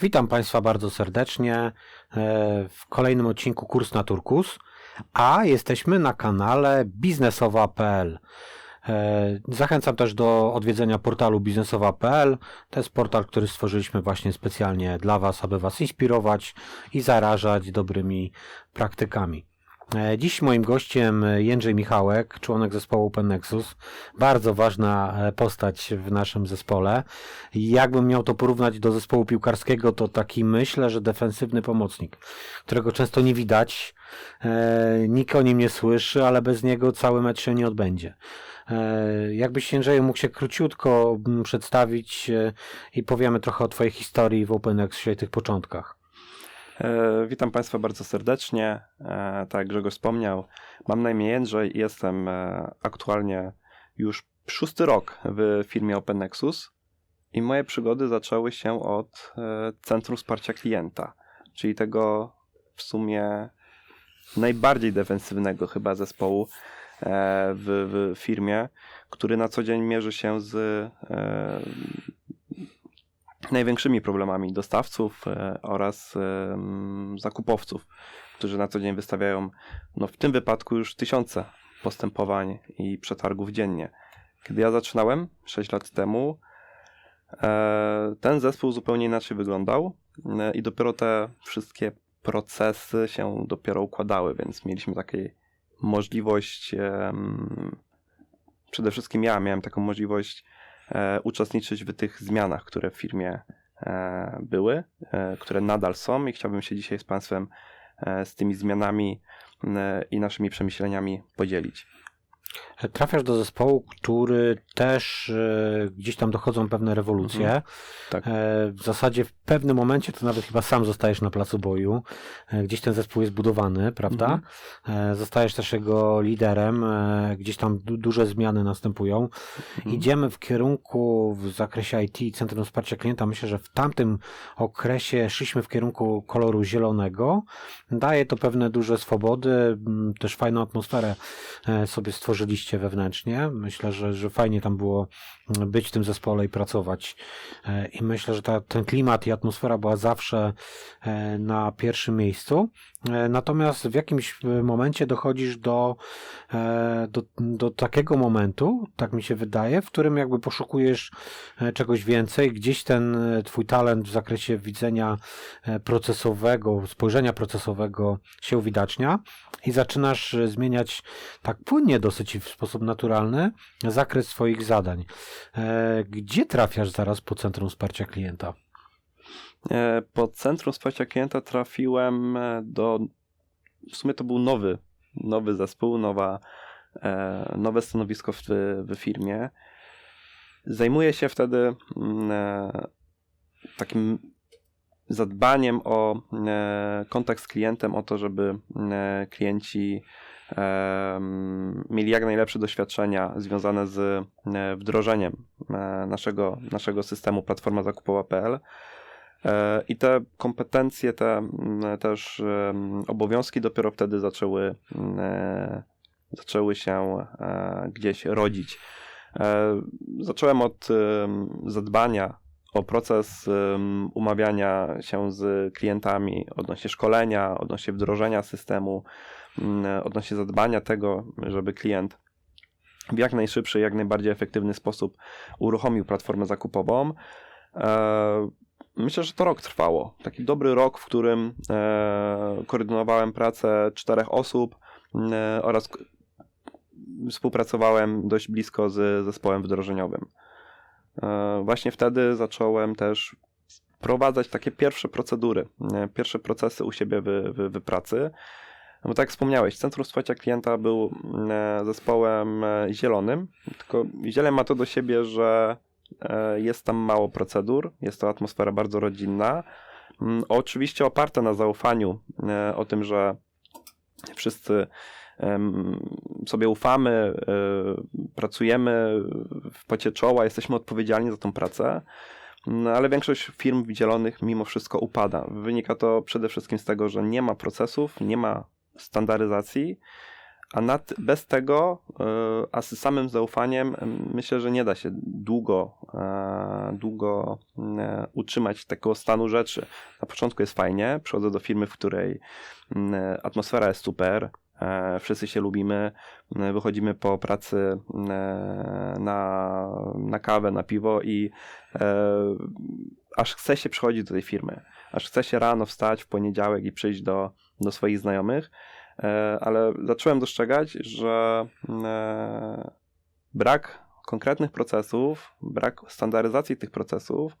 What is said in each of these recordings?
Witam Państwa bardzo serdecznie e, w kolejnym odcinku Kurs na Turkus, a jesteśmy na kanale biznesowa.pl. E, Zachęcam też do odwiedzenia portalu biznesowa.pl. To jest portal, który stworzyliśmy właśnie specjalnie dla Was, aby Was inspirować i zarażać dobrymi praktykami. E, Dziś moim gościem Jędrzej Michałek, członek zespołu Open Nexus. Bardzo ważna e, postać w naszym zespole. Jakbym miał to porównać do zespołu piłkarskiego, to taki myślę, że defensywny pomocnik, którego często nie widać, e, nikt o nim nie słyszy, ale bez niego cały mecz się nie odbędzie. Jakbyś Jędrzeju mógł się króciutko przedstawić i powiemy trochę o Twojej historii w Open Nexusie i tych początkach. E, Witam Państwa bardzo serdecznie. E, Tak jak Grzegorz wspomniał, mam na imię Jędrzej i jestem e, aktualnie już szósty rok w firmie Open Nexus i moje przygody zaczęły się od Centrum Wsparcia Klienta, czyli tego w sumie najbardziej defensywnego chyba zespołu w, w firmie, który na co dzień mierzy się z największymi problemami dostawców e, oraz zakupowców, którzy na co dzień wystawiają, no w tym wypadku już tysiące postępowań i przetargów dziennie. Kiedy ja zaczynałem 6 lat temu, e, ten zespół zupełnie inaczej wyglądał e, i dopiero te wszystkie procesy się dopiero układały, więc mieliśmy taką możliwość, przede wszystkim ja miałem taką możliwość uczestniczyć w tych zmianach, które w firmie e, były, e, które nadal są i chciałbym się dzisiaj z Państwem e, z tymi zmianami e, i naszymi przemyśleniami podzielić. Trafiasz do zespołu, który też e, gdzieś tam dochodzą pewne rewolucje. Mhm. Tak. E, w zasadzie w pewnym momencie to nawet chyba sam zostajesz na placu boju. E, gdzieś ten zespół jest budowany, prawda? Mhm. Zostajesz też jego liderem. Gdzieś tam du duże zmiany następują. Mhm. Idziemy w kierunku w zakresie IT, Centrum Wsparcia Klienta. Myślę, że w tamtym okresie szliśmy w kierunku koloru zielonego. Daje to pewne duże swobody, m, też fajną atmosferę sobie stworzyliście wewnętrznie. Myślę, że, że fajnie tam było m, być w tym zespole i pracować. E, I myślę, że ta, ten klimat i atmosfera była zawsze e, na pierwszym miejscu. E, Natomiast w jakimś e, momencie dochodzisz do, e, do, do takiego momentu, tak mi się wydaje, w którym jakby poszukujesz czegoś więcej, gdzieś ten twój talent w zakresie widzenia procesowego, spojrzenia procesowego się uwidacznia i zaczynasz zmieniać tak płynnie dosyć w sposób naturalny zakres swoich zadań. Gdzie trafiasz zaraz po Centrum Wsparcia Klienta? E, Po Centrum Wsparcia Klienta trafiłem e, do. W sumie to był nowy, nowy zespół, nowa, e, nowe stanowisko w, w firmie. Zajmuję się wtedy mm, takim zadbaniem o kontakt z klientem, o to, żeby e, klienci e, mieli jak najlepsze doświadczenia związane z wdrożeniem naszego, naszego systemu platforma zakupowa.pl. E, I te kompetencje, te mm, też obowiązki dopiero wtedy zaczęły, mm, e, zaczęły się e, gdzieś rodzić. Zacząłem od zadbania o proces umawiania się z klientami odnośnie szkolenia, odnośnie wdrożenia systemu, mm, odnośnie zadbania tego, żeby klient w jak najszybszy, jak najbardziej efektywny sposób uruchomił platformę zakupową. Myślę, że to rok trwało. Taki dobry rok, w którym e, koordynowałem pracę czterech osób e, oraz współpracowałem dość blisko z zespołem wdrożeniowym. E, właśnie wtedy zacząłem też wprowadzać takie pierwsze procedury, e, pierwsze procesy u siebie w, w, w pracy. No Bo tak jak wspomniałeś, Centrum Wsparcia Klienta był e, zespołem e, zielonym, tylko zieleń ma to do siebie, że Jest tam mało procedur, jest to atmosfera bardzo rodzinna. Mm, Oczywiście oparte na zaufaniu, e, o tym, że wszyscy sobie ufamy, e, pracujemy w pocie czoła, jesteśmy odpowiedzialni za tą pracę. No, ale większość firm zielonych mimo wszystko upada. Wynika to przede wszystkim z tego, że nie ma procesów, nie ma standaryzacji, a nad, bez tego, e, a z samym zaufaniem, myślę, że nie da się długo, e, długo e, utrzymać takiego stanu rzeczy. Na początku jest fajnie, przychodzę do firmy, w której atmosfera jest super, wszyscy się lubimy, wychodzimy po pracy na, na kawę, na piwo i aż chce się przychodzić do tej firmy, aż chce się rano wstać w poniedziałek i przyjść do, do swoich znajomych, ale zacząłem dostrzegać, że e, brak konkretnych procesów, brak standaryzacji tych procesów,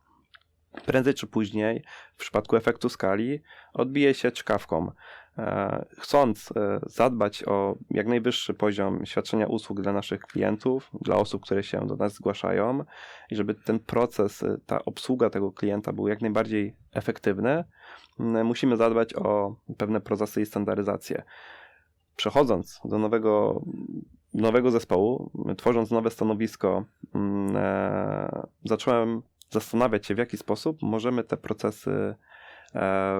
prędzej czy później, w przypadku efektu skali, odbije się czkawką. E, Chcąc e, zadbać o jak najwyższy poziom świadczenia usług dla naszych klientów, dla osób, które się do nas zgłaszają, i żeby ten proces, e, ta obsługa tego klienta był jak najbardziej efektywny, musimy zadbać o pewne procesy i standaryzację. Przechodząc do nowego, nowego zespołu, tworząc nowe stanowisko, mm, e, zacząłem zastanawiać się, w jaki sposób możemy te procesy e,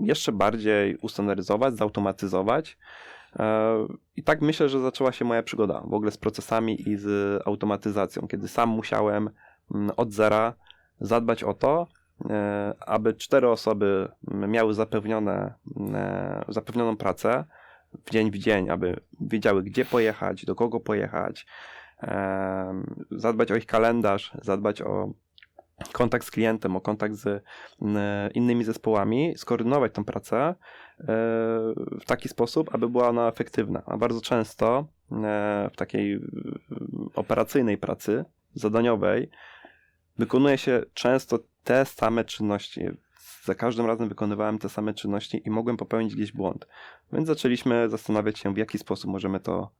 jeszcze bardziej ustandaryzować, zautomatyzować. E, I tak myślę, że zaczęła się moja przygoda w ogóle z procesami i z automatyzacją, kiedy sam musiałem mm, od zera zadbać o to, aby cztery osoby miały zapewnione, e, zapewnioną pracę w dzień w dzień, aby wiedziały, gdzie pojechać, do kogo pojechać, em, zadbać o ich kalendarz, zadbać o kontakt z klientem, o kontakt z e, innymi zespołami, skoordynować tą pracę e, w taki sposób, aby była ona efektywna. A bardzo często e, w takiej e, operacyjnej pracy, zadaniowej, wykonuje się często te same czynności. Za każdym razem wykonywałem te same czynności i mogłem popełnić gdzieś błąd. Więc zaczęliśmy zastanawiać się, w jaki sposób możemy to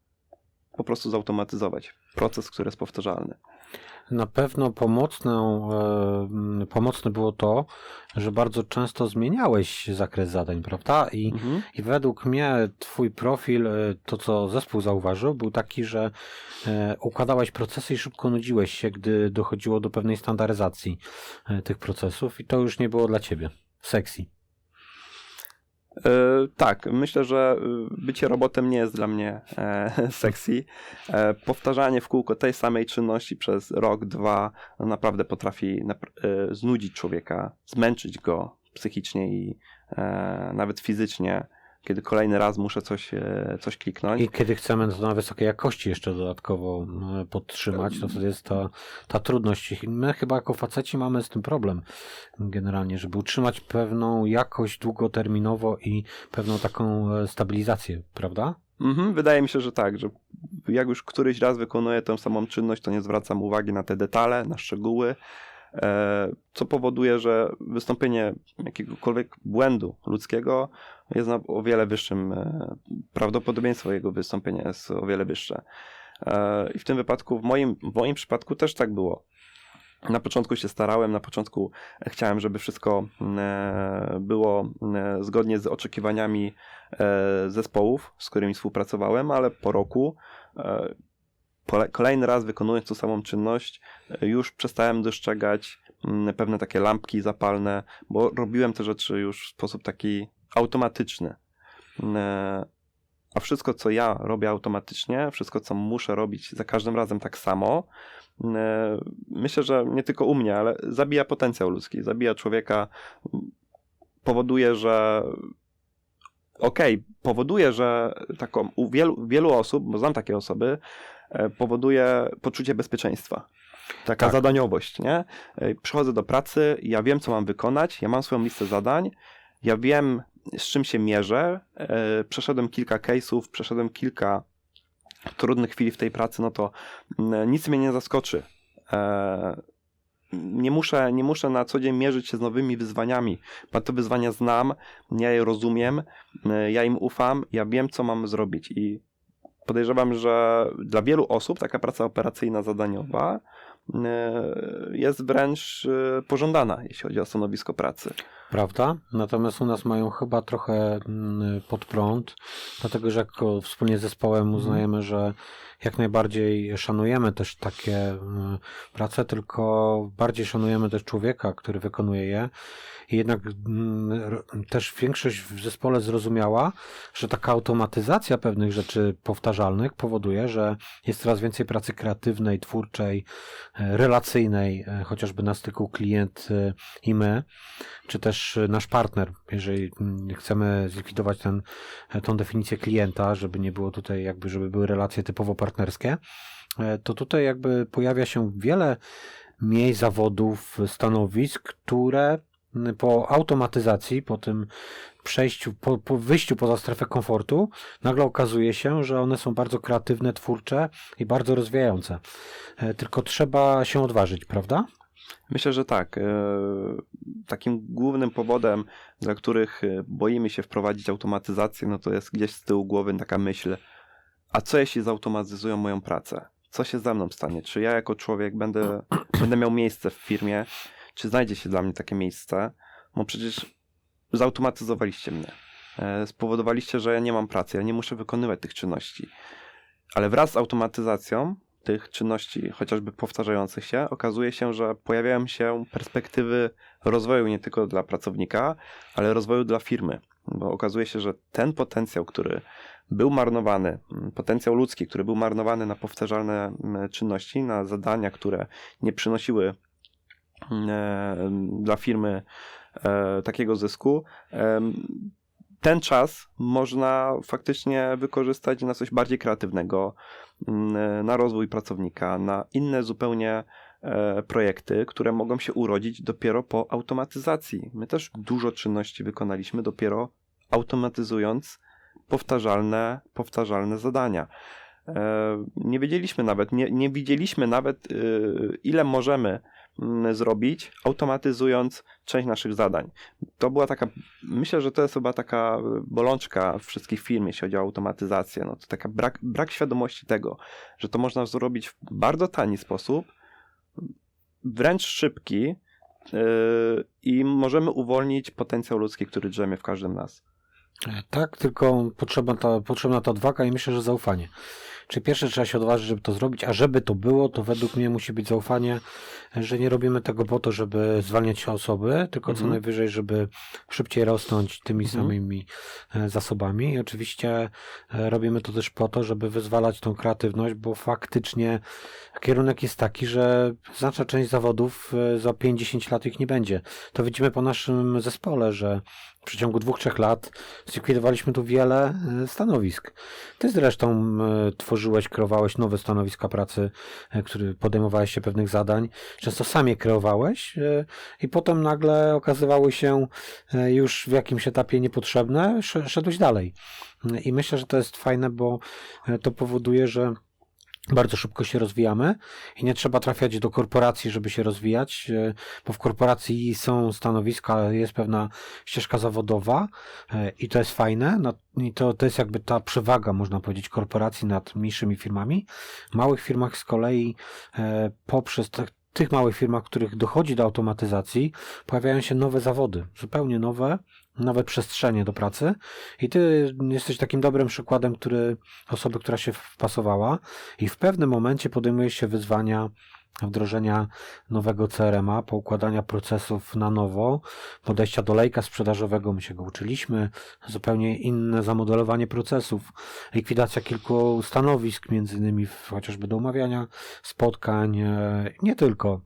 po prostu zautomatyzować. Proces, który jest powtarzalny. Na pewno pomocną, e, m, pomocne było to, że bardzo często zmieniałeś zakres zadań, prawda? I, Mhm. i według mnie twój profil, e, to co zespół zauważył, był taki, że e, układałeś procesy i szybko nudziłeś się, gdy dochodziło do pewnej standaryzacji e, tych procesów i to już nie było dla ciebie sexy. E, tak, myślę, że e, bycie robotem nie jest dla mnie e, sexy. Powtarzanie w kółko tej samej czynności przez rok, dwa no naprawdę potrafi znudzić człowieka, zmęczyć go psychicznie i nawet fizycznie, kiedy kolejny raz muszę coś, e, coś kliknąć. I kiedy chcemy to na wysokiej jakości jeszcze dodatkowo e, podtrzymać, to wtedy jest ta, ta trudność. My chyba jako faceci mamy z tym problem generalnie, żeby utrzymać pewną jakość długoterminowo i pewną taką e, stabilizację, prawda? Mhm, wydaje mi się, że tak, że jak już któryś raz wykonuję tę samą czynność, to nie zwracam uwagi na te detale, na szczegóły, co powoduje, że wystąpienie jakiegokolwiek błędu ludzkiego jest na o wiele wyższym, e, prawdopodobieństwo jego wystąpienia jest o wiele wyższe. E, I w tym wypadku, w moim, w moim przypadku też tak było. Na początku się starałem, na początku chciałem, żeby wszystko e, było e, zgodnie z oczekiwaniami e, zespołów, z którymi współpracowałem, ale po roku, e, kolejny raz wykonując tą samą czynność, e, już przestałem dostrzegać mm, pewne takie lampki zapalne, bo robiłem te rzeczy już w sposób taki automatyczny. E, A wszystko, co ja robię automatycznie, wszystko, co muszę robić za każdym razem tak samo, e, myślę, że nie tylko u mnie, ale zabija potencjał ludzki, zabija człowieka, powoduje, że okej, powoduje, że taką u wielu, wielu osób, bo znam takie osoby, powoduje poczucie bezpieczeństwa. Taka Tak. zadaniowość, nie? E, Przychodzę do pracy, ja wiem, co mam wykonać, ja mam swoją listę zadań, ja wiem, z czym się mierzę. E, Przeszedłem kilka case'ów, przeszedłem kilka trudnych chwil w tej pracy, no to mm, nic mnie nie zaskoczy. E, Nie muszę, nie muszę na co dzień mierzyć się z nowymi wyzwaniami. Bo te wyzwania znam, ja je rozumiem, e, ja im ufam, ja wiem, co mam zrobić i podejrzewam, że dla wielu osób taka praca operacyjna, zadaniowa e, jest wręcz e, pożądana, jeśli chodzi o stanowisko pracy. Prawda? Natomiast u nas mają chyba trochę mm, pod prąd, dlatego że jako wspólnie z zespołem uznajemy, że jak najbardziej szanujemy też takie mm, prace, tylko bardziej szanujemy też człowieka, który wykonuje je. I jednak mm, też większość w zespole zrozumiała, że taka automatyzacja pewnych rzeczy powtarzalnych powoduje, że jest coraz więcej pracy kreatywnej, twórczej, e, relacyjnej, e, chociażby na styku klient e, i my, czy też e, nasz partner, jeżeli chcemy zlikwidować ten, tą definicję klienta, żeby nie było tutaj jakby, żeby były relacje typowo partnerskie, e, to tutaj jakby pojawia się wiele miejsc, zawodów, stanowisk, które po automatyzacji, po tym przejściu, po, po wyjściu poza strefę komfortu, nagle okazuje się, że one są bardzo kreatywne, twórcze i bardzo rozwijające. E, Tylko trzeba się odważyć, prawda? Myślę, że tak. E, Takim głównym powodem, dla których e, boimy się wprowadzić automatyzację, no to jest gdzieś z tyłu głowy taka myśl, a co jeśli zautomatyzują moją pracę? Co się ze mną stanie? Czy ja jako człowiek będę, będę miał miejsce w firmie? Czy znajdzie się dla mnie takie miejsce? Bo przecież zautomatyzowaliście mnie. E, Spowodowaliście, że ja nie mam pracy, ja nie muszę wykonywać tych czynności. Ale wraz z automatyzacją tych czynności, chociażby powtarzających się, okazuje się, że pojawiają się perspektywy rozwoju nie tylko dla pracownika, ale rozwoju dla firmy. Bo okazuje się, że ten potencjał, który był marnowany, m, potencjał ludzki, który był marnowany na powtarzalne m, czynności, na zadania, które nie przynosiły m, e, dla firmy e, takiego zysku, ten czas można faktycznie wykorzystać na coś bardziej kreatywnego, mm, na rozwój pracownika, na inne zupełnie e, projekty, które mogą się urodzić dopiero po automatyzacji. My też dużo czynności wykonaliśmy dopiero automatyzując powtarzalne, powtarzalne zadania. E, Nie wiedzieliśmy nawet, nie, nie widzieliśmy nawet, ile możemy zrobić, automatyzując część naszych zadań. To była taka, myślę, że to jest chyba taka bolączka wszystkich firm, jeśli chodzi o automatyzację. No to taka brak, brak świadomości tego, że to można zrobić w bardzo tani sposób, wręcz szybki yy, i możemy uwolnić potencjał ludzki, który drzemie w każdym nas. E, Tak, tylko potrzebna ta, potrzebna ta odwaga i myślę, że zaufanie. Czy pierwsze trzeba się odważyć, żeby to zrobić, a żeby to było, to według mnie musi być zaufanie, że nie robimy tego po to, żeby zwalniać osoby, tylko co Mhm. najwyżej, żeby szybciej rosnąć tymi Mhm. samymi e, zasobami. I oczywiście e, robimy to też po to, żeby wyzwalać tą kreatywność, bo faktycznie kierunek jest taki, że znaczna część zawodów za 5-10 lat ich nie będzie. To widzimy po naszym zespole, że w przeciągu dwóch, trzech lat zlikwidowaliśmy tu wiele e, stanowisk. Ty zresztą e, tworzyłeś, kreowałeś nowe stanowiska pracy, e, które podejmowałeś się pewnych zadań. Często sam je kreowałeś i potem nagle okazywały się już w jakimś etapie niepotrzebne, sz- szedłeś dalej. I myślę, że to jest fajne, bo to powoduje, że bardzo szybko się rozwijamy i nie trzeba trafiać do korporacji, żeby się rozwijać, e, bo w korporacji są stanowiska, jest pewna ścieżka zawodowa e, i to jest fajne. No, I to, to jest jakby ta przewaga, można powiedzieć, korporacji nad mniejszymi firmami. W małych firmach z kolei e, poprzez te, tych małych firmach, których dochodzi do automatyzacji, pojawiają się nowe zawody, zupełnie nowe, nowe przestrzenie do pracy. I ty jesteś takim dobrym przykładem, który osoby, która się wpasowała i w pewnym momencie podejmuje się wyzwania wdrożenia nowego CRM-a, poukładania procesów na nowo, podejścia do lejka sprzedażowego, my się go uczyliśmy, zupełnie inne zamodelowanie procesów, likwidacja kilku stanowisk, między innymi chociażby do umawiania spotkań, e, nie tylko.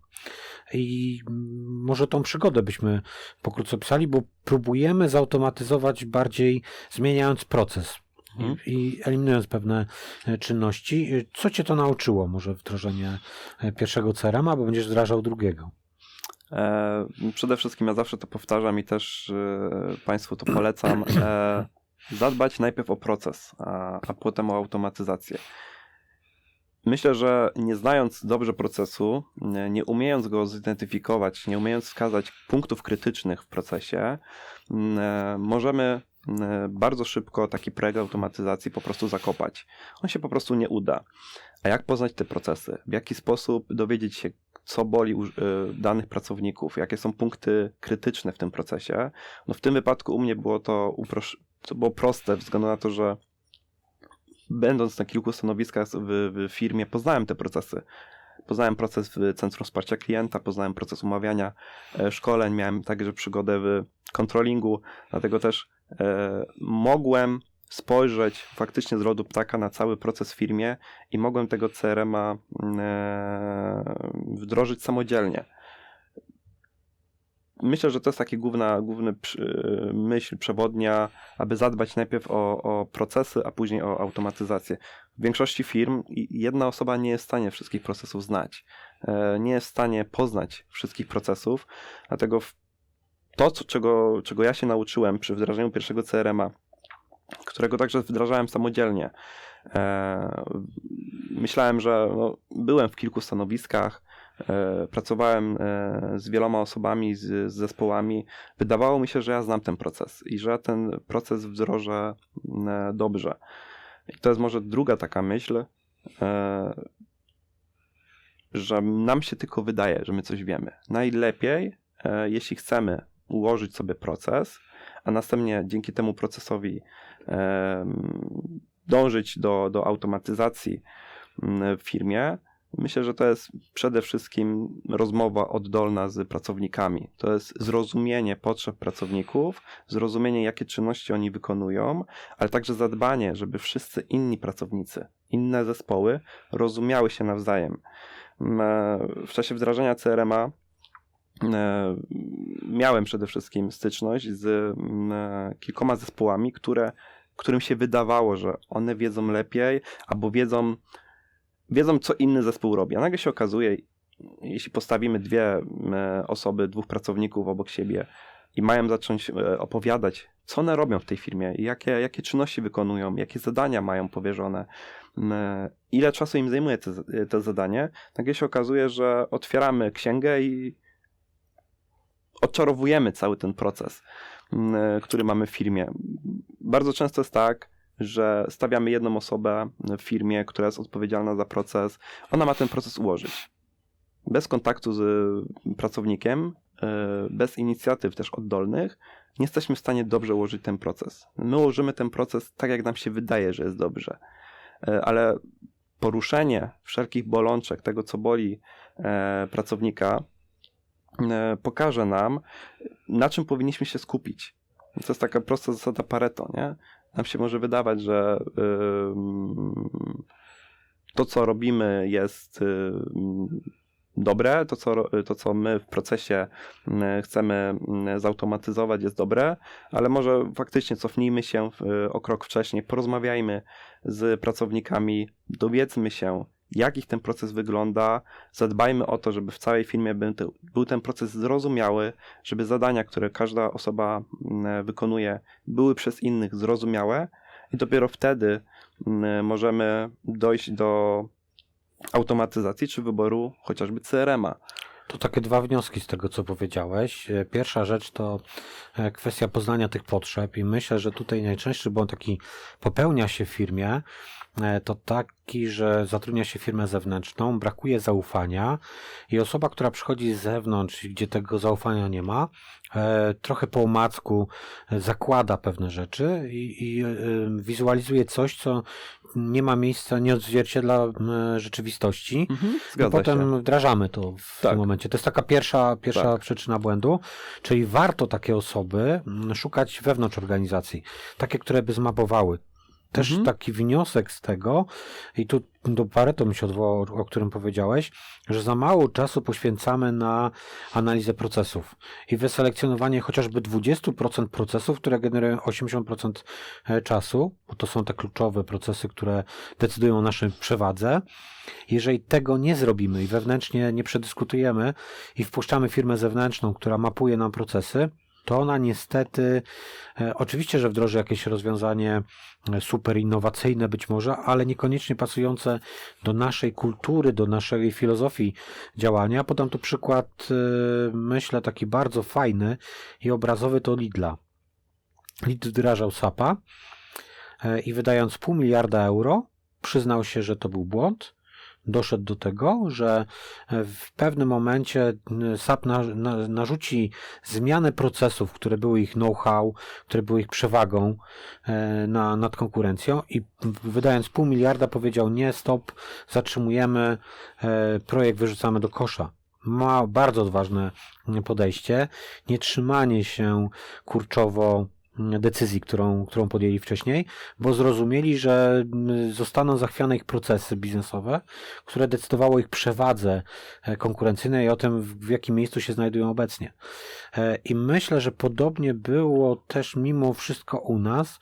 I może tą przygodę byśmy pokrótce opisali, bo próbujemy zautomatyzować bardziej zmieniając proces Mhm. i, i eliminując pewne e, czynności. Co cię to nauczyło? Może wdrożenie pierwszego CRM, bo będziesz wdrażał drugiego. E, przede wszystkim ja zawsze to powtarzam i też e, Państwu to polecam. E, zadbać najpierw o proces, a, a potem o automatyzację. Myślę, że nie znając dobrze procesu, nie, umiejąc go zidentyfikować, nie umiejąc wskazać punktów krytycznych w procesie, m, e, możemy m, bardzo szybko taki projekt automatyzacji po prostu zakopać. On się po prostu nie uda. A jak poznać te procesy? W jaki sposób dowiedzieć się, co boli y, danych pracowników, jakie są punkty krytyczne w tym procesie. No w tym wypadku u mnie było to, to było proste, względu na to, że będąc na kilku stanowiskach w, w firmie, poznałem te procesy. Poznałem proces w Centrum Wsparcia Klienta, poznałem proces umawiania e, szkoleń, miałem także przygodę w kontrolingu, dlatego też e, mogłem spojrzeć faktycznie z lodu ptaka na cały proces w firmie i mogłem tego CRM-a e, wdrożyć samodzielnie. Myślę, że to jest taki główna, główny przy, myśl przewodnia, aby zadbać najpierw o, o procesy, a później o automatyzację. W większości firm jedna osoba nie jest w stanie wszystkich procesów znać. E, Nie jest w stanie poznać wszystkich procesów, dlatego to, co, czego, czego ja się nauczyłem przy wdrażaniu pierwszego CRM-a, którego także wdrażałem samodzielnie. E, myślałem, że no, byłem w kilku stanowiskach, pracowałem e, z wieloma osobami, z, z zespołami. Wydawało mi się, że ja znam ten proces i że ten proces wdrożę e, dobrze. I to jest może druga taka myśl, e, że nam się tylko wydaje, że my coś wiemy. Najlepiej, e, jeśli chcemy ułożyć sobie proces, a następnie dzięki temu procesowi dążyć do, do automatyzacji w firmie, myślę, że to jest przede wszystkim rozmowa oddolna z pracownikami. To jest zrozumienie potrzeb pracowników, zrozumienie, jakie czynności oni wykonują, ale także zadbanie, żeby wszyscy inni pracownicy, inne zespoły rozumiały się nawzajem. Mm, e, W czasie wdrażania CRM-a e, miałem przede wszystkim styczność z mm, e, kilkoma zespołami, które, którym się wydawało, że one wiedzą lepiej albo wiedzą, wiedzą co inny zespół robi. A nagle się okazuje, jeśli postawimy dwie e, osoby, dwóch pracowników obok siebie i mają zacząć e, opowiadać, co one robią w tej firmie, jakie, jakie czynności wykonują, jakie zadania mają powierzone, e, ile czasu im zajmuje te zadanie, nagle się okazuje, że otwieramy księgę i odczarowujemy cały ten proces, mm, który mamy w firmie. Bardzo często jest tak, że stawiamy jedną osobę w firmie, która jest odpowiedzialna za proces. Ona ma ten proces ułożyć. Bez kontaktu z pracownikiem, e, bez inicjatyw też oddolnych, nie jesteśmy w stanie dobrze ułożyć ten proces. My ułożymy ten proces tak, jak nam się wydaje, że jest dobrze. E, Ale poruszenie wszelkich bolączek, tego co boli pracownika, pokaże nam, na czym powinniśmy się skupić. To jest taka prosta zasada Pareto, nie? Nam się może wydawać, że to, co robimy, jest dobre, to co, to, co my w procesie chcemy zautomatyzować, jest dobre, ale może faktycznie cofnijmy się o krok wcześniej, porozmawiajmy z pracownikami, dowiedzmy się, jak ich ten proces wygląda, zadbajmy o to, żeby w całej firmie był, te, był ten proces zrozumiały, żeby zadania, które każda osoba mm, wykonuje, były przez innych zrozumiałe i dopiero wtedy mm, możemy dojść do automatyzacji czy wyboru chociażby CRM-a. To takie dwa wnioski z tego, co powiedziałeś. E, Pierwsza rzecz to e, kwestia poznania tych potrzeb i myślę, że tutaj najczęstszy błąd taki popełnia się w firmie, e, to taki, że zatrudnia się firmę zewnętrzną, brakuje zaufania i osoba, która przychodzi z zewnątrz, gdzie tego zaufania nie ma, trochę po omacku zakłada pewne rzeczy i, i wizualizuje coś, co nie ma miejsca, nie odzwierciedla rzeczywistości. I Zgadza potem się. wdrażamy to w Tak. tym momencie. To jest taka pierwsza, pierwsza Tak. przyczyna błędu, czyli warto takie osoby szukać wewnątrz organizacji, takie, które by zmapowały. Też Mhm. taki wniosek z tego, i tu do Pareto mi się odwołał, o którym powiedziałeś, że za mało czasu poświęcamy na analizę procesów i wyselekcjonowanie chociażby 20% procesów, które generują 80% czasu, bo to są te kluczowe procesy, które decydują o naszej przewadze. Jeżeli tego nie zrobimy i wewnętrznie nie przedyskutujemy i wpuszczamy firmę zewnętrzną, która mapuje nam procesy, to ona niestety, e, oczywiście, że wdroży jakieś rozwiązanie e, super innowacyjne być może, ale niekoniecznie pasujące do naszej kultury, do naszej filozofii działania. Podam tu przykład, e, myślę, taki bardzo fajny i obrazowy to Lidla. Lidl wdrażał SAP-a i wydając pół miliarda euro, przyznał się, że to był błąd, doszedł do tego, że w pewnym momencie SAP na, na, narzuci zmianę procesów, które były ich know-how, które były ich przewagą e, na, nad konkurencją i wydając pół miliarda powiedział nie, stop, zatrzymujemy, e, projekt wyrzucamy do kosza ma bardzo odważne podejście, nie trzymanie się kurczowo decyzji, którą, którą podjęli wcześniej, bo zrozumieli, że zostaną zachwiane ich procesy biznesowe, które decydowało o ich przewadze e, konkurencyjnej i o tym, w jakim miejscu się znajdują obecnie. E, I myślę, że podobnie było też mimo wszystko u nas,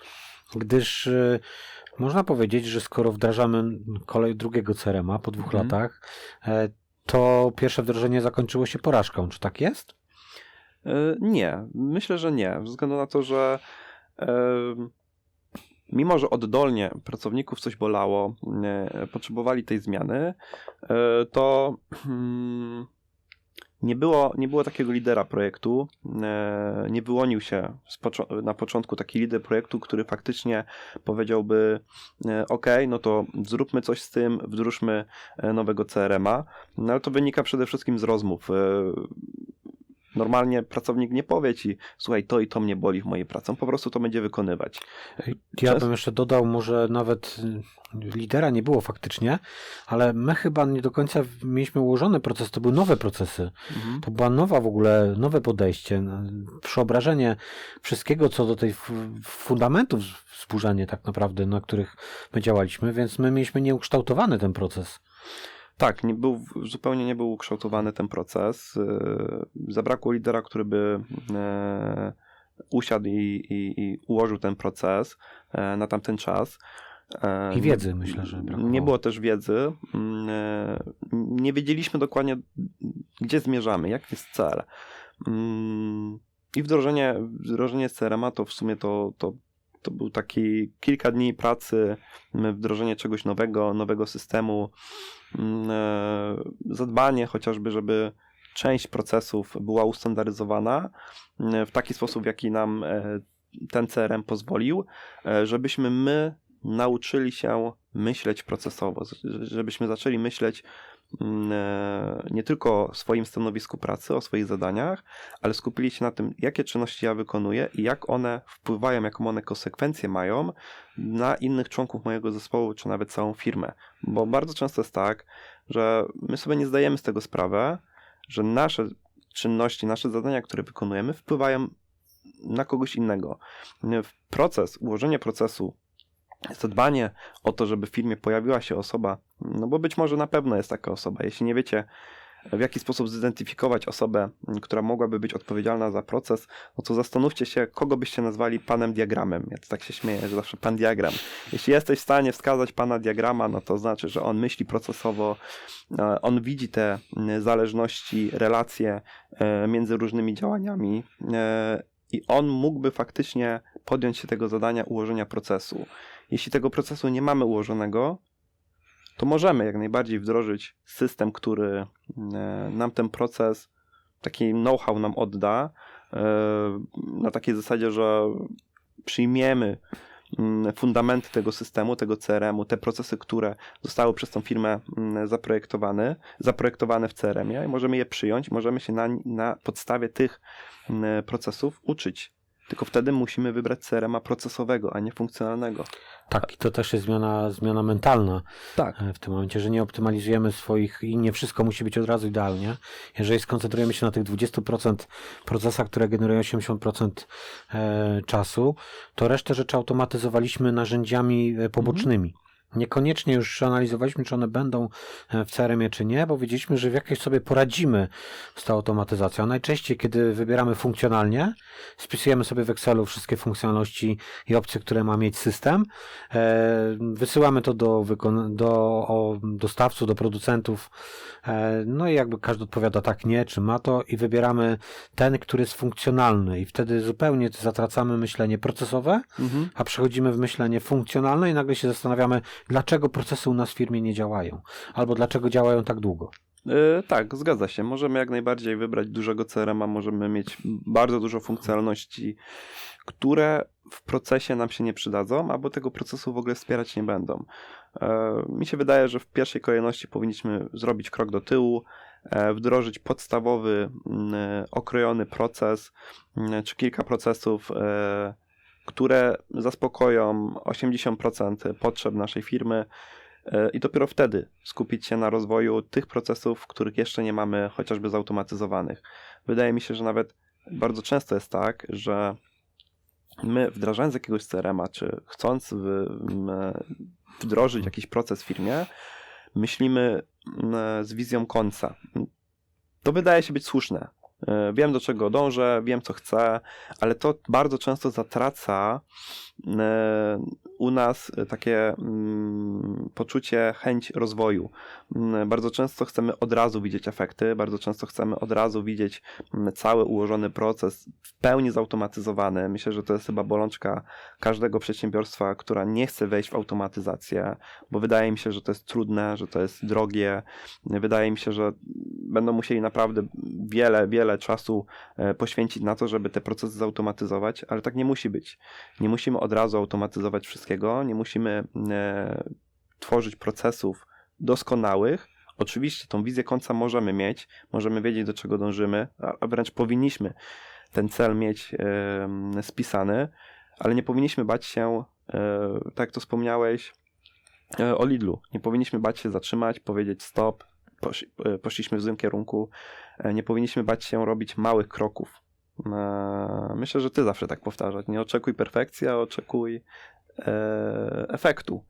gdyż e, można powiedzieć, że skoro wdrażamy kolej drugiego CRM-a po dwóch mhm. latach, to pierwsze wdrożenie zakończyło się porażką. Czy tak jest? E, nie, myślę, że nie. Ze względu na to, że mimo, że oddolnie pracowników coś bolało, potrzebowali tej zmiany, e, to hmm, nie było, nie było takiego lidera projektu, e, nie wyłonił się na początku taki lider projektu, który faktycznie powiedziałby ok, no to zróbmy coś z tym, wdróżmy nowego CRM-a, no ale to wynika przede wszystkim z rozmów Normalnie pracownik nie powie ci, słuchaj, to i to mnie boli w mojej pracy, on po prostu to będzie wykonywać. Ja bym jeszcze dodał, może nawet lidera nie było faktycznie, ale my chyba nie do końca mieliśmy ułożony proces, to były nowe procesy. Mhm. To była nowa w ogóle, nowe podejście, przeobrażenie wszystkiego, co do tej fundamentów wzburzanie tak naprawdę, na których my działaliśmy, więc my mieliśmy nieukształtowany ten proces. Tak, nie był, zupełnie nie był ukształtowany ten proces. E, zabrakło lidera, który by e, usiadł i, i, i ułożył ten proces e, na tamten czas. I wiedzy myślę, że brakowało. Nie było też wiedzy. Nie wiedzieliśmy dokładnie, gdzie zmierzamy, jaki jest cel. I wdrożenie, wdrożenie CRM-a to w sumie to, to to był taki kilka dni pracy, wdrożenie czegoś nowego, nowego systemu, mm, e, zadbanie chociażby, żeby część procesów była ustandaryzowana mm, w taki sposób, w jaki nam e, ten CRM pozwolił, e, żebyśmy my nauczyli się myśleć procesowo, żebyśmy zaczęli myśleć Mm, nie tylko o swoim stanowisku pracy, o swoich zadaniach, ale skupili się na tym, jakie czynności ja wykonuję i jak one wpływają, jaką one konsekwencje mają na innych członków mojego zespołu, czy nawet całą firmę. Bo bardzo często jest tak, że my sobie nie zdajemy z tego sprawę, że nasze czynności, nasze zadania, które wykonujemy, wpływają na kogoś innego. Proces, ułożenie procesu zadbanie o to, żeby w firmie pojawiła się osoba, no bo być może na pewno jest taka osoba. Jeśli nie wiecie, w jaki sposób zidentyfikować osobę, która mogłaby być odpowiedzialna za proces, no to zastanówcie się, kogo byście nazwali panem diagramem. Ja tak się śmieję, że zawsze pan diagram. Jeśli jesteś w stanie wskazać pana diagrama, no to znaczy, że on myśli procesowo, e, on widzi te zależności, relacje e, między różnymi działaniami e, i on mógłby faktycznie podjąć się tego zadania ułożenia procesu. Jeśli tego procesu nie mamy ułożonego, to możemy jak najbardziej wdrożyć system, który e, nam ten proces, taki know-how nam odda, e, na takiej zasadzie, że przyjmiemy mm, fundamenty tego systemu, tego CRM-u, te procesy, które zostały przez tą firmę mm, zaprojektowane, zaprojektowane w CRM-ie i możemy je przyjąć, możemy się na, na podstawie tych mm, procesów uczyć tylko wtedy musimy wybrać CRM-a procesowego, a nie funkcjonalnego. Tak, i to też jest zmiana, zmiana mentalna tak. E, w tym momencie, że nie optymalizujemy swoich i nie wszystko musi być od razu idealnie. Jeżeli skoncentrujemy się na tych 20% procesach, które generują 80% e, czasu, to resztę rzeczy automatyzowaliśmy narzędziami e, pobocznymi. Mhm. Niekoniecznie już analizowaliśmy, czy one będą e, w CRM-ie, czy nie, bo wiedzieliśmy, że w jakiejś sobie poradzimy z tą automatyzacją. Najczęściej, kiedy wybieramy funkcjonalnie, spisujemy sobie w Excelu wszystkie funkcjonalności i opcje, które ma mieć system, e, wysyłamy to do, do dostawców, do producentów, e, no i jakby każdy odpowiada tak, nie, czy ma to i wybieramy ten, który jest funkcjonalny i wtedy zupełnie zatracamy myślenie procesowe, mhm. a przechodzimy w myślenie funkcjonalne i nagle się zastanawiamy, dlaczego procesy u nas w firmie nie działają, albo dlaczego działają tak długo. Yy, tak, zgadza się. Możemy jak najbardziej wybrać dużego CRM-a, możemy mieć bardzo dużo funkcjonalności, które w procesie nam się nie przydadzą, albo tego procesu w ogóle wspierać nie będą. E, Mi się wydaje, że w pierwszej kolejności powinniśmy zrobić krok do tyłu, e, wdrożyć podstawowy, mm, e, okrojony proces, mm, czy kilka procesów, e, które zaspokoją 80% potrzeb naszej firmy e, i dopiero wtedy skupić się na rozwoju tych procesów, których jeszcze nie mamy chociażby zautomatyzowanych. Wydaje mi się, że nawet bardzo często jest tak, że my wdrażając jakiegoś CRM-a, czy chcąc m, wdrożyć jakiś proces w firmie, myślimy m, z wizją końca. To wydaje się być słuszne. E, Wiem, do czego dążę, wiem, co chcę, ale to bardzo często zatraca e, u nas takie mm, poczucie, chęć rozwoju. Mm, Bardzo często chcemy od razu widzieć efekty, bardzo często chcemy od razu widzieć mm, cały ułożony proces w pełni zautomatyzowany. Myślę, że to jest chyba bolączka każdego przedsiębiorstwa, która nie chce wejść w automatyzację, bo wydaje mi się, że to jest trudne, że to jest drogie. Wydaje mi się, że będą musieli naprawdę wiele, wiele czasu e, poświęcić na to, żeby te procesy zautomatyzować, ale tak nie musi być. Nie musimy od razu automatyzować wszystkiego, nie musimy e, tworzyć procesów doskonałych. Oczywiście tą wizję końca możemy mieć, możemy wiedzieć do czego dążymy, a wręcz powinniśmy ten cel mieć spisany, ale nie powinniśmy bać się, e, tak jak to wspomniałeś, e, o Lidlu. Nie powinniśmy bać się zatrzymać, powiedzieć stop, posz, e, poszliśmy w złym kierunku. Nie powinniśmy bać się robić małych kroków. Myślę, że ty zawsze tak powtarzać. Nie oczekuj perfekcji, a oczekuj efektu.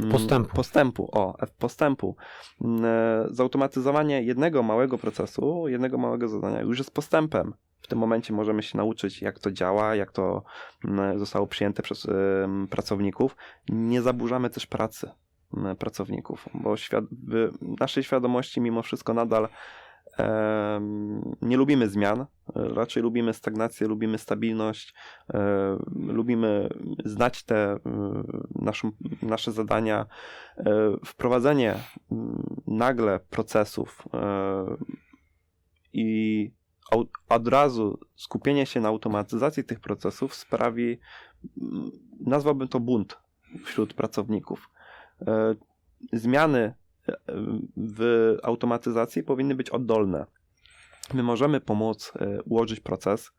Mm, Postępu. Postępu, o, e- postępu. Mm, e, Zautomatyzowanie jednego małego procesu, jednego małego zadania już jest postępem. W tym momencie możemy się nauczyć, jak to działa, jak to mm, zostało przyjęte przez pracowników. Nie zaburzamy też pracy pracowników, bo świad- w naszej świadomości mimo wszystko nadal nie lubimy zmian, raczej lubimy stagnację, lubimy stabilność, lubimy znać te naszą, nasze zadania. Wprowadzenie m, nagle procesów i od razu skupienie się na automatyzacji tych procesów sprawi, m, nazwałbym to bunt wśród pracowników. Zmiany w automatyzacji powinny być oddolne. My możemy pomóc e, ułożyć proces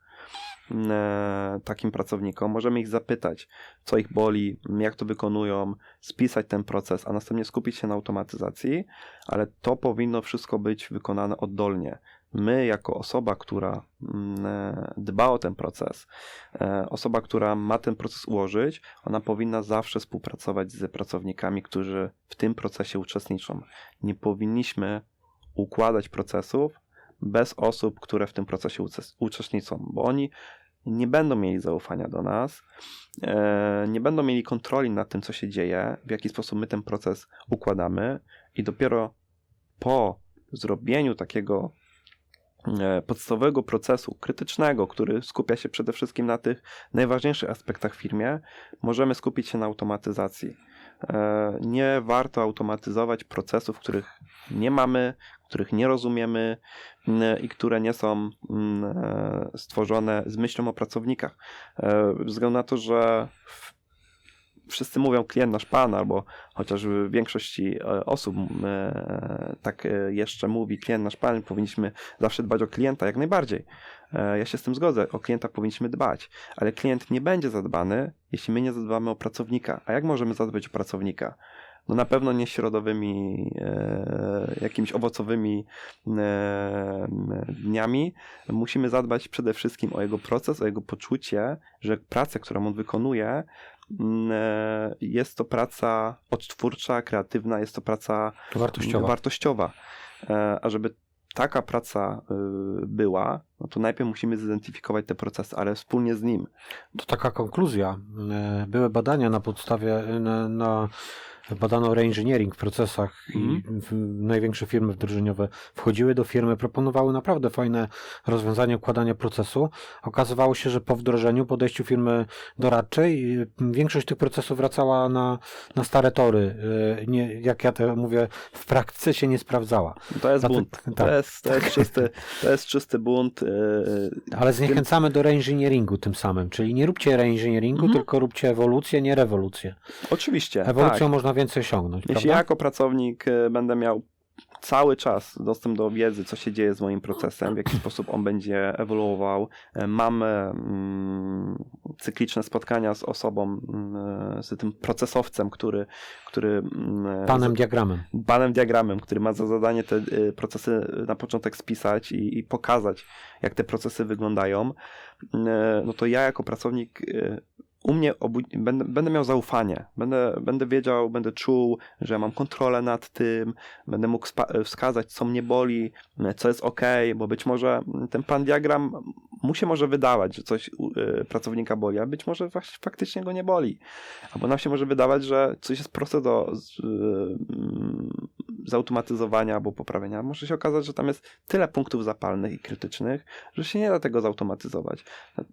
e, takim pracownikom, możemy ich zapytać, co ich boli, jak to wykonują, spisać ten proces, a następnie skupić się na automatyzacji, ale to powinno wszystko być wykonane oddolnie. My, jako osoba, która mm, e, dba o ten proces, e, osoba, która ma ten proces ułożyć, ona powinna zawsze współpracować z pracownikami, którzy w tym procesie uczestniczą. Nie powinniśmy układać procesów bez osób, które w tym procesie uczestniczą, bo oni nie będą mieli zaufania do nas, e, nie będą mieli kontroli nad tym, co się dzieje, w jaki sposób my ten proces układamy, i dopiero po zrobieniu takiego podstawowego procesu krytycznego, który skupia się przede wszystkim na tych najważniejszych aspektach w firmie, możemy skupić się na automatyzacji. E, Nie warto automatyzować procesów, których nie mamy, których nie rozumiemy mm, i które nie są mm, e, stworzone z myślą o pracownikach. E, Ze względu na to, że w- wszyscy mówią klient nasz pan, albo chociaż w większości e, osób e, tak e, jeszcze mówi klient nasz pan, powinniśmy zawsze dbać o klienta jak najbardziej. Ja się z tym zgodzę, o klienta powinniśmy dbać, ale klient nie będzie zadbany, jeśli my nie zadbamy o pracownika. A jak możemy zadbać o pracownika? No na pewno nie środowymi, jakimiś owocowymi dniami. Musimy zadbać przede wszystkim o jego proces, o jego poczucie, że praca, którą on wykonuje, jest to praca odtwórcza, kreatywna, jest to praca Wartościowa. wartościowa. E, A żeby taka praca y, była, no to najpierw musimy zidentyfikować te procesy, ale wspólnie z nim. To taka konkluzja. E, Były badania na podstawie, na, na badano reengineering w procesach i Mhm. w, największe firmy wdrożeniowe wchodziły do firmy, proponowały naprawdę fajne rozwiązania układania procesu. Okazywało się, że po wdrożeniu, podejściu firmy doradczej, y, większość tych procesów wracała na, na stare tory. E, Nie, jak ja to mówię, w praktyce się nie sprawdzała. To jest Dlatego- bunt. tak. To, jest, to, jest czysty, to jest czysty bunt. y, y, Ale zniechęcamy do reengineeringu tym samym, czyli nie róbcie reengineeringu, Mhm. tylko róbcie ewolucję, nie rewolucję. Oczywiście. Ewolucją tak. można więcej osiągnąć, Jeśli prawda? ja jako pracownik e, będę miał cały czas dostęp do wiedzy, co się dzieje z moim procesem, w jaki sposób on będzie ewoluował, e, mam mm, cykliczne spotkania z osobą, mm, z tym procesowcem, który, który mm, Panem diagramem. panem diagramem, który ma za zadanie te y, procesy na początek spisać i, i pokazać, jak te procesy wyglądają, y, no to ja jako pracownik y, u mnie obu- będę, będę miał zaufanie, będę, będę wiedział, będę czuł, że mam kontrolę nad tym, będę mógł wskazać, co mnie boli, co jest ok, bo być może ten pan diagram mu się może wydawać, że coś y, pracownika boli, a być może faktycznie go nie boli. Albo nam się może wydawać, że coś jest proste do mm, zautomatyzowania albo poprawienia. Może się okazać, że tam jest tyle punktów zapalnych i krytycznych, że się nie da tego zautomatyzować.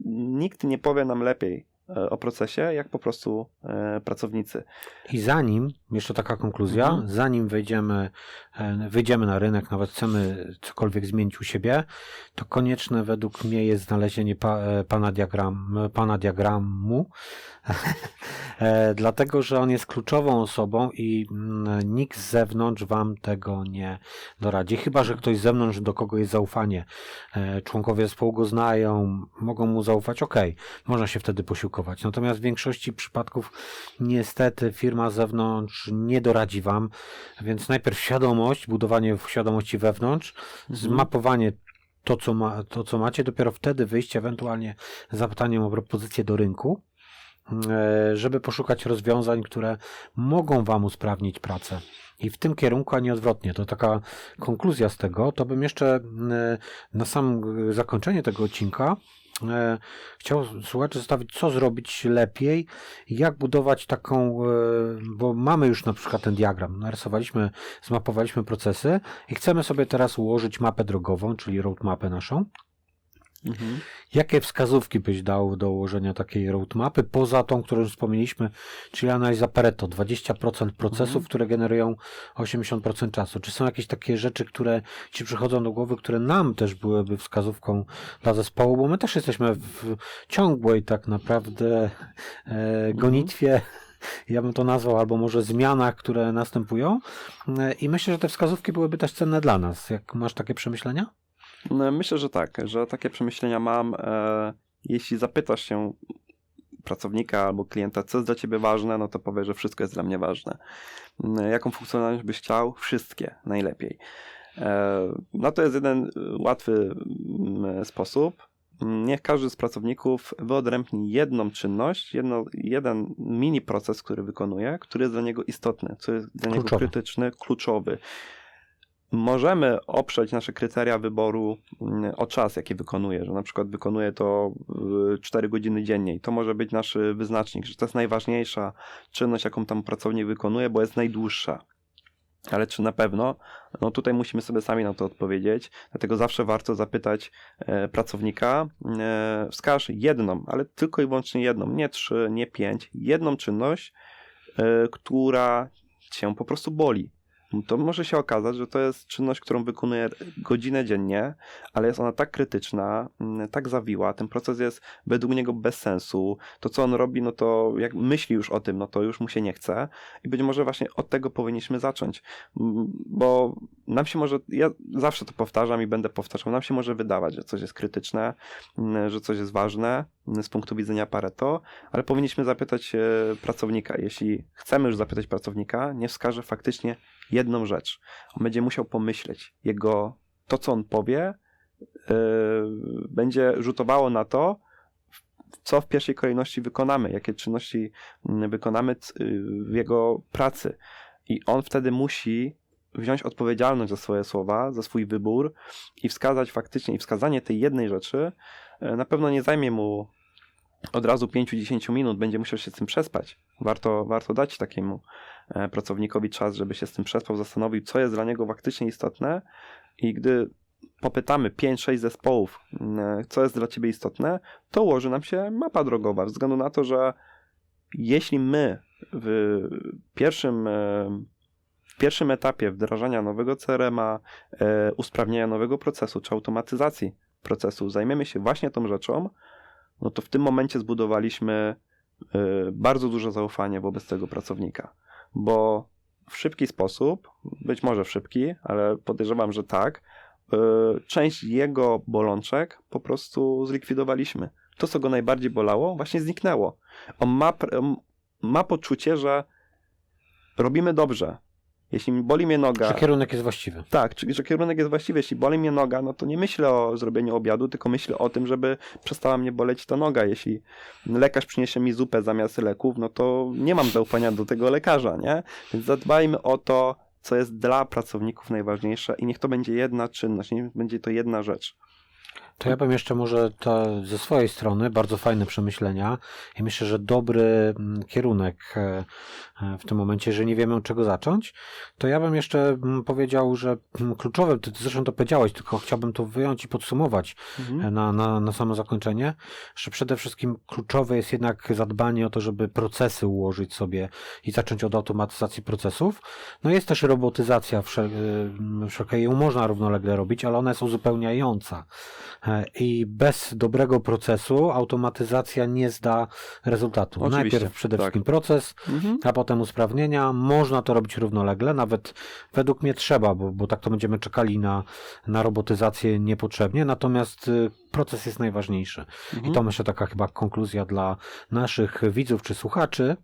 Nikt nie powie nam lepiej e, o procesie, jak po prostu e, pracownicy. I zanim, jeszcze taka konkluzja, Mhm. zanim wejdziemy, e, wyjdziemy na rynek, nawet chcemy cokolwiek zmienić u siebie, to konieczne według mnie jest znalezienie pa, e, pana, diagram, pana diagramu, e, dlatego że on jest kluczową osobą i mm, nikt z zewnątrz wam tego nie doradzi. Chyba, że ktoś z zewnątrz, do kogo jest zaufanie. E, Członkowie zespołu go znają, mogą mu zaufać, ok, można się wtedy posiłkować. Natomiast w większości przypadków niestety firma z zewnątrz nie doradzi wam, więc najpierw świadomość, budowanie świadomości wewnątrz, zmapowanie to co, ma, to, co macie, dopiero wtedy wyjście ewentualnie z zapytaniem o propozycję do rynku, e, żeby poszukać rozwiązań, które mogą wam usprawnić pracę. I w tym kierunku, a nie odwrotnie. To taka konkluzja z tego. To bym jeszcze e, na sam zakończenie tego odcinka chciał słuchaczy zostawić, co zrobić lepiej, jak budować taką, e, bo mamy już na przykład ten diagram, narysowaliśmy, zmapowaliśmy procesy i chcemy sobie teraz ułożyć mapę drogową, czyli roadmapę naszą. Mhm. Jakie wskazówki byś dał do ułożenia takiej roadmapy, poza tą, którą już wspomnieliśmy, czyli analiza Pareto, 20% procesów, Mhm. które generują 80% czasu. Czy są jakieś takie rzeczy, które ci przychodzą do głowy, które nam też byłyby wskazówką dla zespołu, bo my też jesteśmy w ciągłej tak naprawdę e, gonitwie, ja bym to nazwał, albo może zmianach, które następują e, i myślę, że te wskazówki byłyby też cenne dla nas. Jak masz takie przemyślenia? No, Myślę, że tak, że takie przemyślenia mam. E, jeśli zapytasz się pracownika albo klienta, co jest dla ciebie ważne, no to powie, że wszystko jest dla mnie ważne. Mm, Jaką funkcjonalność byś chciał? Wszystkie, najlepiej. E, no to jest jeden y, łatwy mm, sposób. Mm, Niech każdy z pracowników wyodrębni jedną czynność, jedno, jeden mini proces, który wykonuje, który jest dla niego istotny, co jest dla niego Kluczowy. krytyczny, kluczowy. Możemy oprzeć nasze kryteria wyboru mm, o czas, jaki wykonuje, że na przykład wykonuje to y, 4 godziny dziennie i to może być nasz wyznacznik, że to jest najważniejsza czynność, jaką tam pracownik wykonuje, bo jest najdłuższa. Ale czy na pewno? No tutaj musimy sobie sami na to odpowiedzieć, dlatego zawsze warto zapytać e, pracownika, e, wskaż jedną, ale tylko i wyłącznie jedną, nie trzy, nie pięć, jedną czynność, e, która cię po prostu boli. To może się okazać, że to jest czynność, którą wykonuje godzinę dziennie, ale jest ona tak krytyczna, mm, tak zawiła, ten proces jest według niego bez sensu. To, co on robi, no to jak myśli już o tym, no to już mu się nie chce. I być może właśnie od tego powinniśmy zacząć, Mm, bo nam się może, ja zawsze to powtarzam i będę powtarzał, nam się może wydawać, że coś jest krytyczne, mm, że coś jest ważne z punktu widzenia Pareto, ale powinniśmy zapytać e, pracownika. Jeśli chcemy już zapytać pracownika, nie wskaże faktycznie jedną rzecz. On będzie musiał pomyśleć. Jego, to co on powie, yy, będzie rzutowało na to, co w pierwszej kolejności wykonamy, jakie czynności mm, wykonamy yy, w jego pracy. I on wtedy musi wziąć odpowiedzialność za swoje słowa, za swój wybór i wskazać faktycznie, i wskazanie tej jednej rzeczy yy, na pewno nie zajmie mu od razu 5-10 minut, będzie musiał się z tym przespać. Warto, warto dać takiemu e, pracownikowi czas, żeby się z tym przespał, zastanowił, co jest dla niego faktycznie istotne. I gdy popytamy 5-6 zespołów, mm, co jest dla ciebie istotne, to ułoży nam się mapa drogowa, ze względu na to, że jeśli my w pierwszym, e, w pierwszym etapie wdrażania nowego CRM-a, e, usprawnienia nowego procesu czy automatyzacji procesu zajmiemy się właśnie tą rzeczą, no to w tym momencie zbudowaliśmy e, bardzo duże zaufanie wobec tego pracownika. bo w szybki sposób, być może w szybki, ale podejrzewam, że tak, y, część jego bolączek po prostu zlikwidowaliśmy. To, co go najbardziej bolało, właśnie zniknęło. On ma, ma poczucie, że robimy dobrze. Jeśli boli mnie noga. Że kierunek jest właściwy. Tak, czyli że kierunek jest właściwy. Jeśli boli mnie noga, no to nie myślę o zrobieniu obiadu, tylko myślę o tym, żeby przestała mnie boleć ta noga. Jeśli lekarz przyniesie mi zupę zamiast leków, no to nie mam zaufania do tego lekarza, nie? Więc zadbajmy o to, co jest dla pracowników najważniejsze i niech to będzie jedna czynność, niech będzie to jedna rzecz. To ja bym jeszcze może to ze swojej strony bardzo fajne przemyślenia i myślę, że dobry mm, kierunek e, e, w tym momencie, jeżeli nie wiemy od czego zacząć, to ja bym jeszcze mm, powiedział, że mm, kluczowe, ty zresztą to powiedziałeś, tylko chciałbym to wyjąć i podsumować e, na, na, na samo zakończenie, że przede wszystkim kluczowe jest jednak zadbanie o to, żeby procesy ułożyć sobie i zacząć od automatyzacji procesów. No jest też robotyzacja wszel- wszelkiej, ją można równolegle robić, ale ona jest uzupełniająca. E, I bez dobrego procesu automatyzacja nie zda rezultatu. Oczywiście, Najpierw przede tak. wszystkim proces, Mhm. a potem usprawnienia. Można to robić równolegle, nawet według mnie trzeba, bo, bo tak to będziemy czekali na, na robotyzację niepotrzebnie. Natomiast y, proces jest najważniejszy. Mhm. I to myślę taka chyba konkluzja dla naszych widzów czy słuchaczy.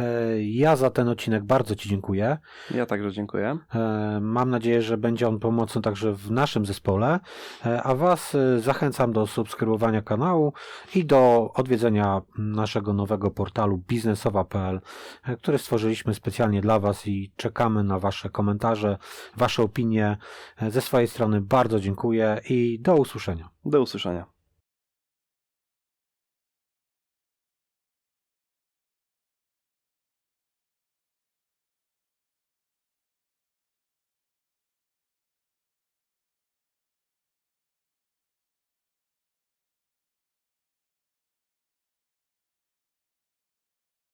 E, Ja za ten odcinek bardzo Ci dziękuję. Ja także dziękuję. E, Mam nadzieję, że będzie on pomocny także w naszym zespole, E, a Was zachęcam do subskrybowania kanału i do odwiedzenia naszego nowego portalu biznesowa.pl, który stworzyliśmy specjalnie dla Was i czekamy na Wasze komentarze, Wasze opinie. Ze swojej strony bardzo dziękuję i do usłyszenia. Do usłyszenia.